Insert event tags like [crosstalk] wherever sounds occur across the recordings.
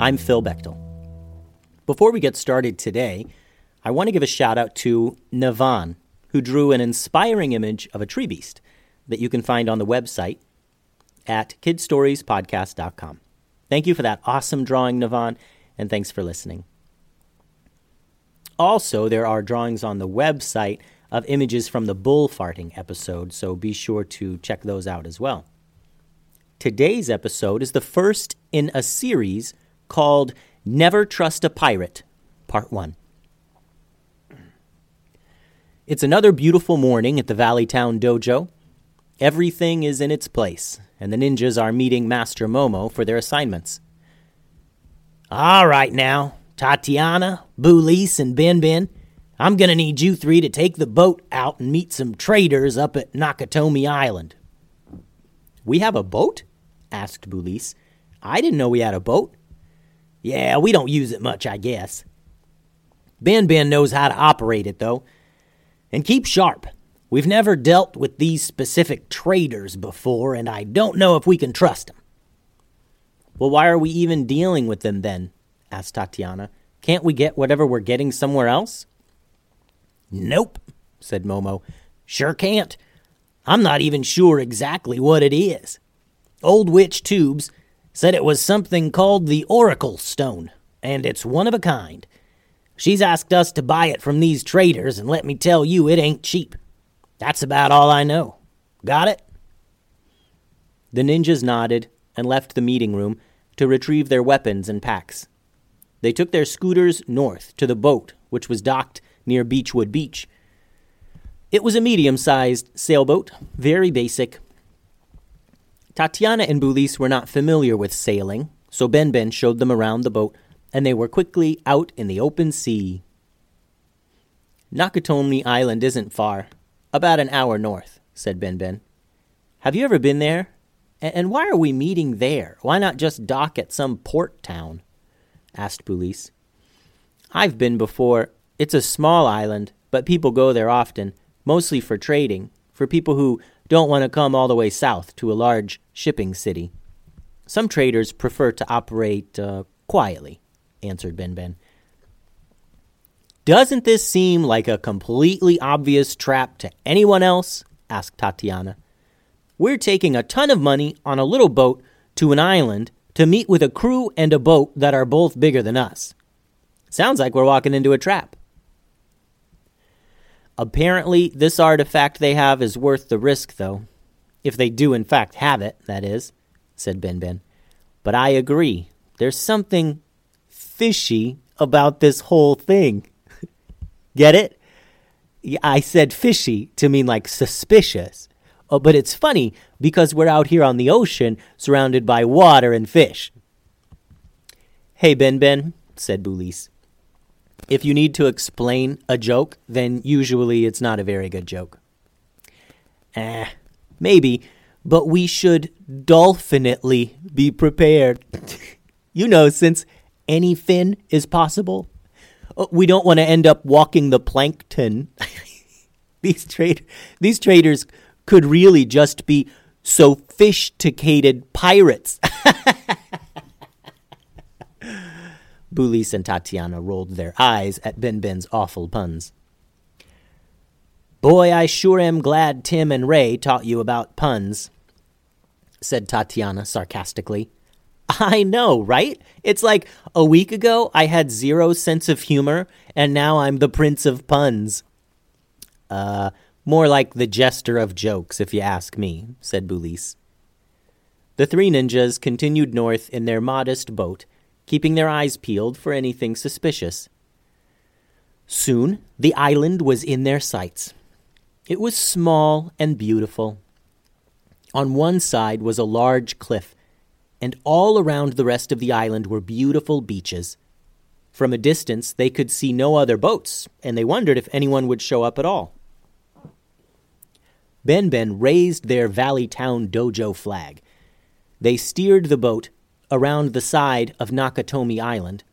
I'm Phil Bechtel. Before we get started today, I want to give a shout out to Navan, who drew an inspiring image of a tree beast that you can find on the website at kidstoriespodcast.com. Thank you for that awesome drawing, Navan, and thanks for listening. Also, there are drawings on the website of images from the bull farting episode, so be sure to check those out as well. Today's episode is the first in a series called Never Trust a Pirate, Part 1. It's another beautiful morning at the Valleytown Dojo. Everything is in its place, and the ninjas are meeting Master Momo for their assignments. All right now, Tatiana, Boolise, and Ben Ben, I'm gonna need you three to take the boat out and meet some traders up at Nakatomi Island. We have a boat? asked Boolise. I didn't know we had a boat. Yeah, we don't use it much, I guess. Ben Ben knows how to operate it, though. And keep sharp. We've never dealt with these specific traders before, and I don't know if we can trust them. Well, why are we even dealing with them then? asked Tatiana. Can't we get whatever we're getting somewhere else? Nope, said Momo. Sure can't. I'm not even sure exactly what it is. Old Witch Tubes said it was something called the Oracle Stone, and it's one of a kind. She's asked us to buy it from these traders, and let me tell you, it ain't cheap. That's about all I know. Got it? The ninjas nodded and left the meeting room to retrieve their weapons and packs. They took their scooters north to the boat, which was docked near Beechwood Beach. It was a medium sized sailboat, very basic, Tatiana and Bulis were not familiar with sailing, so Ben Ben showed them around the boat, and they were quickly out in the open sea. Nakatomi Island isn't far, about an hour north, said Ben Ben. Have you ever been there? And why are we meeting there? Why not just dock at some port town? asked Bulis. I've been before. It's a small island, but people go there often, mostly for trading, for people who don't want to come all the way south to a large shipping city. Some traders prefer to operate uh, quietly, answered Ben Ben. Doesn't this seem like a completely obvious trap to anyone else? asked Tatiana. We're taking a ton of money on a little boat to an island to meet with a crew and a boat that are both bigger than us. Sounds like we're walking into a trap. Apparently, this artifact they have is worth the risk, though. If they do, in fact, have it, that is, said Ben Ben. But I agree. There's something fishy about this whole thing. [laughs] Get it? I said fishy to mean like suspicious. Oh, but it's funny because we're out here on the ocean surrounded by water and fish. Hey, Ben Ben, said Boolise. If you need to explain a joke, then usually it's not a very good joke. Eh, maybe, but we should dolphinately be prepared. [laughs] you know, since any fin is possible. Oh, we don't want to end up walking the plankton. [laughs] these trade these traders could really just be sophisticated pirates. [laughs] Bulis and Tatiana rolled their eyes at Ben Ben's awful puns. Boy, I sure am glad Tim and Ray taught you about puns, said Tatiana sarcastically. I know, right? It's like a week ago I had zero sense of humor, and now I'm the prince of puns. Uh, more like the jester of jokes, if you ask me, said Bulis. The three ninjas continued north in their modest boat, keeping their eyes peeled for anything suspicious. Soon the island was in their sights. It was small and beautiful. On one side was a large cliff, and all around the rest of the island were beautiful beaches. From a distance, they could see no other boats, and they wondered if anyone would show up at all. Ben Ben raised their Valley Town Dojo flag. They steered the boat around the side of Nakatomi Island,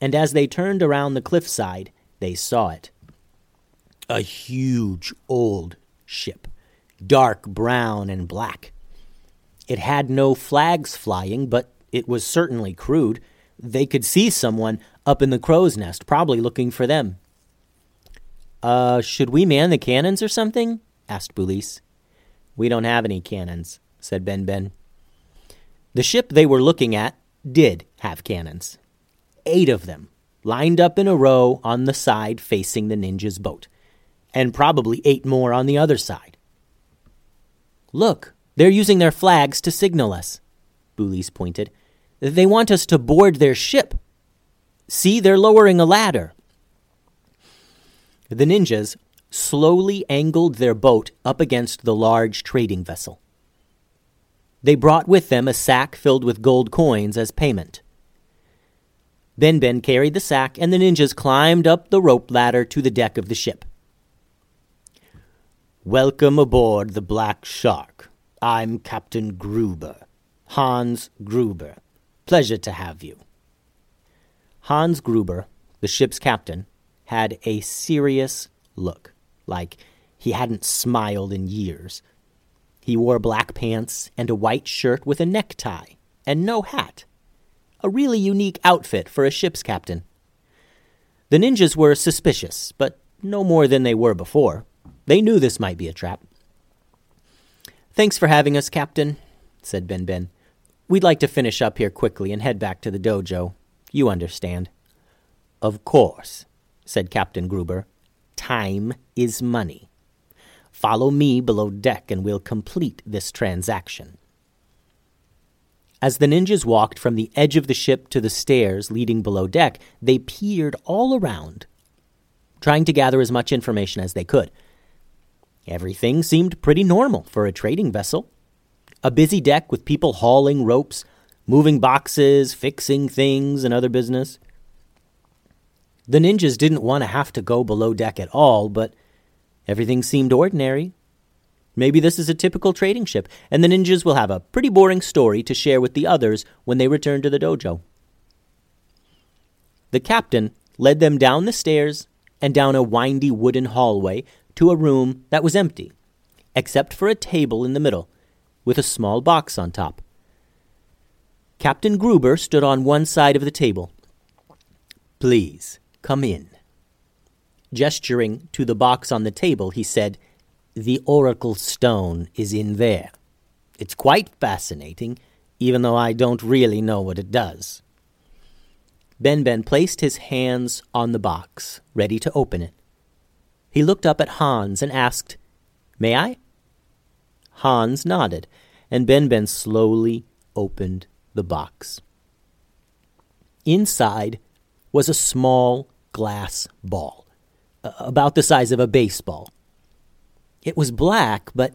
and as they turned around the cliffside, they saw it. A huge old ship, dark brown and black. It had no flags flying, but it was certainly crewed. They could see someone up in the crow's nest, probably looking for them. Uh, should we man the cannons or something? asked Bulis. We don't have any cannons, said Ben Ben. The ship they were looking at did have cannons. Eight of them, lined up in a row on the side facing the ninja's boat, and probably eight more on the other side. Look, they're using their flags to signal us, Bulis pointed. They want us to board their ship. See, they're lowering a ladder. The ninjas slowly angled their boat up against the large trading vessel. They brought with them a sack filled with gold coins as payment. Ben Ben carried the sack, and the ninjas climbed up the rope ladder to the deck of the ship. Welcome aboard the Black Shark. I'm Captain Gruber, Hans Gruber. Pleasure to have you. Hans Gruber, the ship's captain, had a serious look, like he hadn't smiled in years. He wore black pants and a white shirt with a necktie and no hat. A really unique outfit for a ship's captain. The ninjas were suspicious, but no more than they were before. They knew this might be a trap. Thanks for having us, Captain, said Ben Ben. We'd like to finish up here quickly and head back to the dojo. You understand. Of course, said Captain Gruber. Time is money. Follow me below deck and we'll complete this transaction. As the ninjas walked from the edge of the ship to the stairs leading below deck, they peered all around, trying to gather as much information as they could. Everything seemed pretty normal for a trading vessel. A busy deck with people hauling ropes, moving boxes, fixing things, and other business. The ninjas didn't want to have to go below deck at all, but Everything seemed ordinary. Maybe this is a typical trading ship, and the ninjas will have a pretty boring story to share with the others when they return to the dojo. The captain led them down the stairs and down a windy wooden hallway to a room that was empty, except for a table in the middle, with a small box on top. Captain Gruber stood on one side of the table. Please, come in. Gesturing to the box on the table, he said, The Oracle Stone is in there. It's quite fascinating, even though I don't really know what it does. Ben Ben placed his hands on the box, ready to open it. He looked up at Hans and asked, May I? Hans nodded, and Ben Ben slowly opened the box. Inside was a small glass ball about the size of a baseball. It was black, but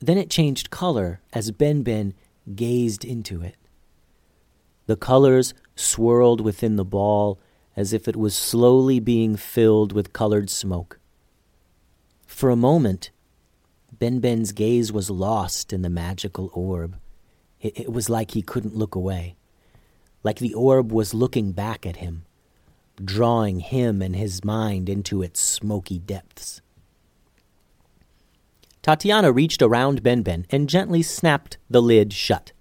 then it changed color as Ben Ben gazed into it. The colors swirled within the ball as if it was slowly being filled with colored smoke. For a moment, Ben Ben's gaze was lost in the magical orb. It, it was like he couldn't look away, like the orb was looking back at him drawing him and his mind into its smoky depths. Tatiana reached around Benben and gently snapped the lid shut.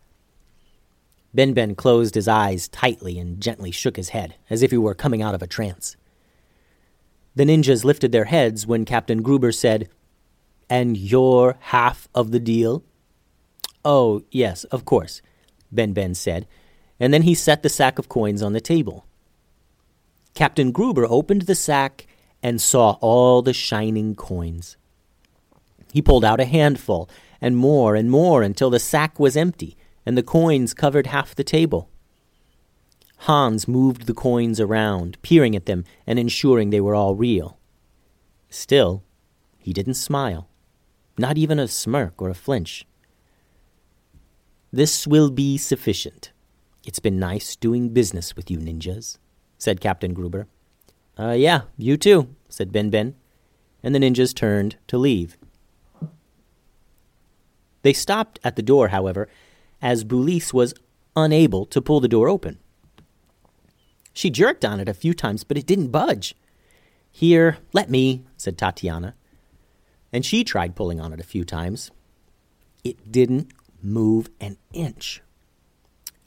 Benben closed his eyes tightly and gently shook his head, as if he were coming out of a trance. The ninjas lifted their heads when Captain Gruber said, And you're half of the deal? Oh, yes, of course, Benben said, and then he set the sack of coins on the table. Captain Gruber opened the sack and saw all the shining coins. He pulled out a handful, and more and more until the sack was empty and the coins covered half the table. Hans moved the coins around, peering at them and ensuring they were all real. Still, he didn't smile, not even a smirk or a flinch. This will be sufficient. It's been nice doing business with you ninjas, said Captain Gruber. Uh, yeah, you too, said Ben Benben, and the ninjas turned to leave. They stopped at the door, however, as Boulise was unable to pull the door open. She jerked on it a few times, but it didn't budge. Here, let me, said Tatiana. And she tried pulling on it a few times. It didn't move an inch.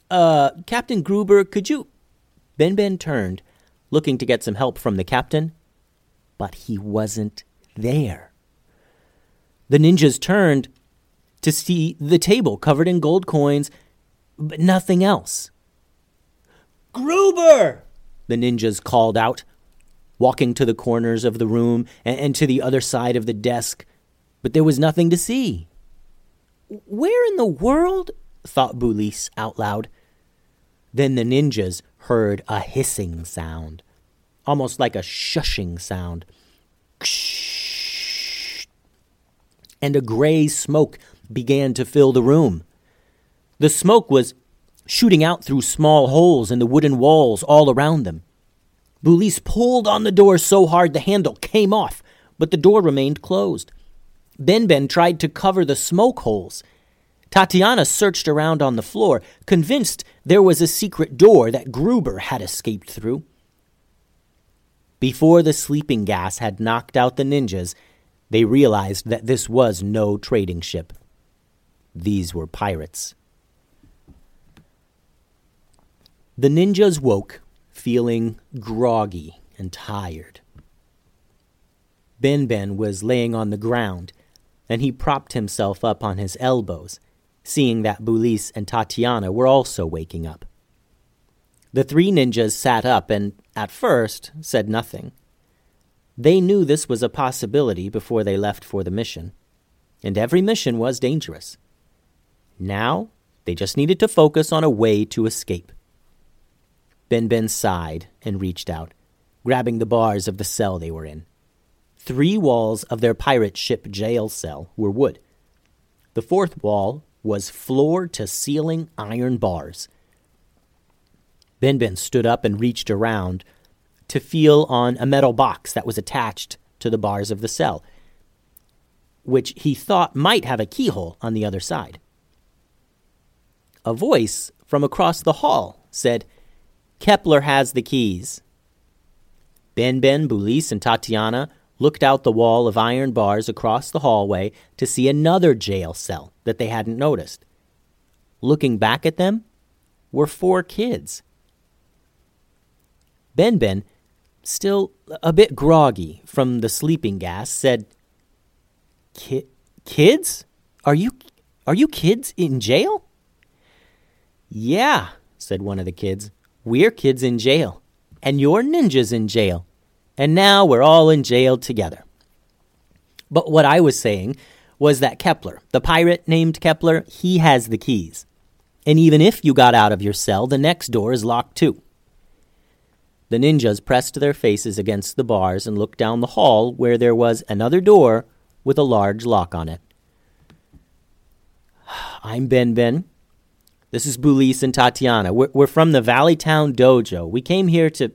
Uh, Captain Gruber, could you. Benben turned, looking to get some help from the captain, but he wasn't there. The ninjas turned to see the table covered in gold coins, but nothing else. Gruber! The ninjas called out, walking to the corners of the room and, to the other side of the desk, but there was nothing to see. Where in the world? thought Boulise out loud. Then the ninjas heard a hissing sound, almost like a shushing sound. And a gray smoke began to fill the room. The smoke was shooting out through small holes in the wooden walls all around them. Boulise pulled on the door so hard the handle came off, but the door remained closed. Benben tried to cover the smoke holes. Tatiana searched around on the floor, convinced there was a secret door that Gruber had escaped through. Before the sleeping gas had knocked out the ninjas, they realized that this was no trading ship. These were pirates. The ninjas woke, feeling groggy and tired. Ben Ben was laying on the ground, and he propped himself up on his elbows, seeing that Bulis and Tatiana were also waking up. The three ninjas sat up and, at first, said nothing. They knew this was a possibility before they left for the mission, and every mission was dangerous. Now, they just needed to focus on a way to escape. Benben sighed and reached out, grabbing the bars of the cell they were in. Three walls of their pirate ship jail cell were wood. The fourth wall was floor to ceiling iron bars. Benben stood up and reached around to feel on a metal box that was attached to the bars of the cell, which he thought might have a keyhole on the other side. A voice from across the hall said, Kepler has the keys. Benben, Bulis, and Tatiana looked out the wall of iron bars across the hallway to see another jail cell that they hadn't noticed. Looking back at them were four kids. Ben Ben, still a bit groggy from the sleeping gas, said, Ki- "Kids? Are you are you kids in jail?" "Yeah," said one of the kids. We're kids in jail, and you're ninjas in jail, and now we're all in jail together. But what I was saying was that Kepler, the pirate named Kepler, he has the keys. And even if you got out of your cell, the next door is locked too. The ninjas pressed their faces against the bars and looked down the hall where there was another door with a large lock on it. [sighs] I'm Ben Ben. this is Bulis and Tatiana. We're, we're from the Valley Town Dojo. We came here to.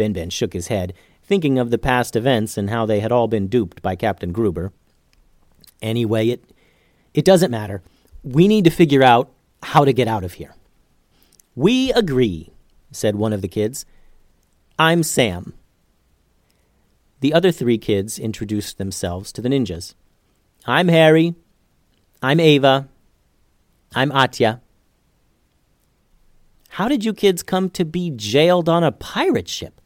Benben shook his head, thinking of the past events and how they had all been duped by Captain Gruber. Anyway, it, it doesn't matter. We need to figure out how to get out of here. We agree, said one of the kids. I'm Sam. The other three kids introduced themselves to the ninjas. I'm Harry. I'm Ava. I'm Atya. How did you kids come to be jailed on a pirate ship?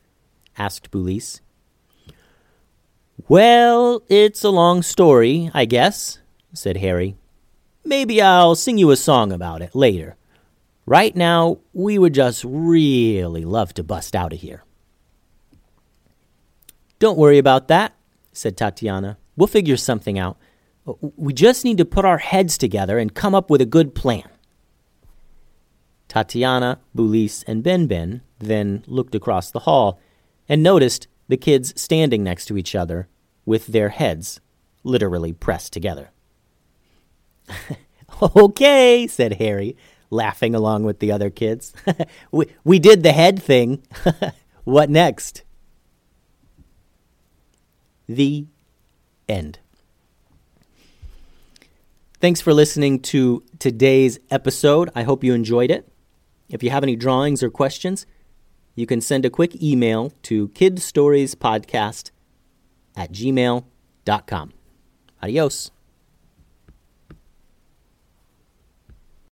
Asked Boolice. Well, it's a long story, I guess, said Harry. Maybe I'll sing you a song about it later. Right now, we would just really love to bust out of here. Don't worry about that, said Tatiana. We'll figure something out. We just need to put our heads together and come up with a good plan. Tatiana, Boolice, and Ben Ben then looked across the hall and noticed the kids standing next to each other with their heads literally pressed together. [laughs] okay, said Harry, laughing along with the other kids. [laughs] we, we did the head thing. [laughs] what next? The end. Thanks for listening to today's episode. I hope you enjoyed it. If you have any drawings or questions, you can send a quick email to kidstoriespodcast at gmail.com. Adios.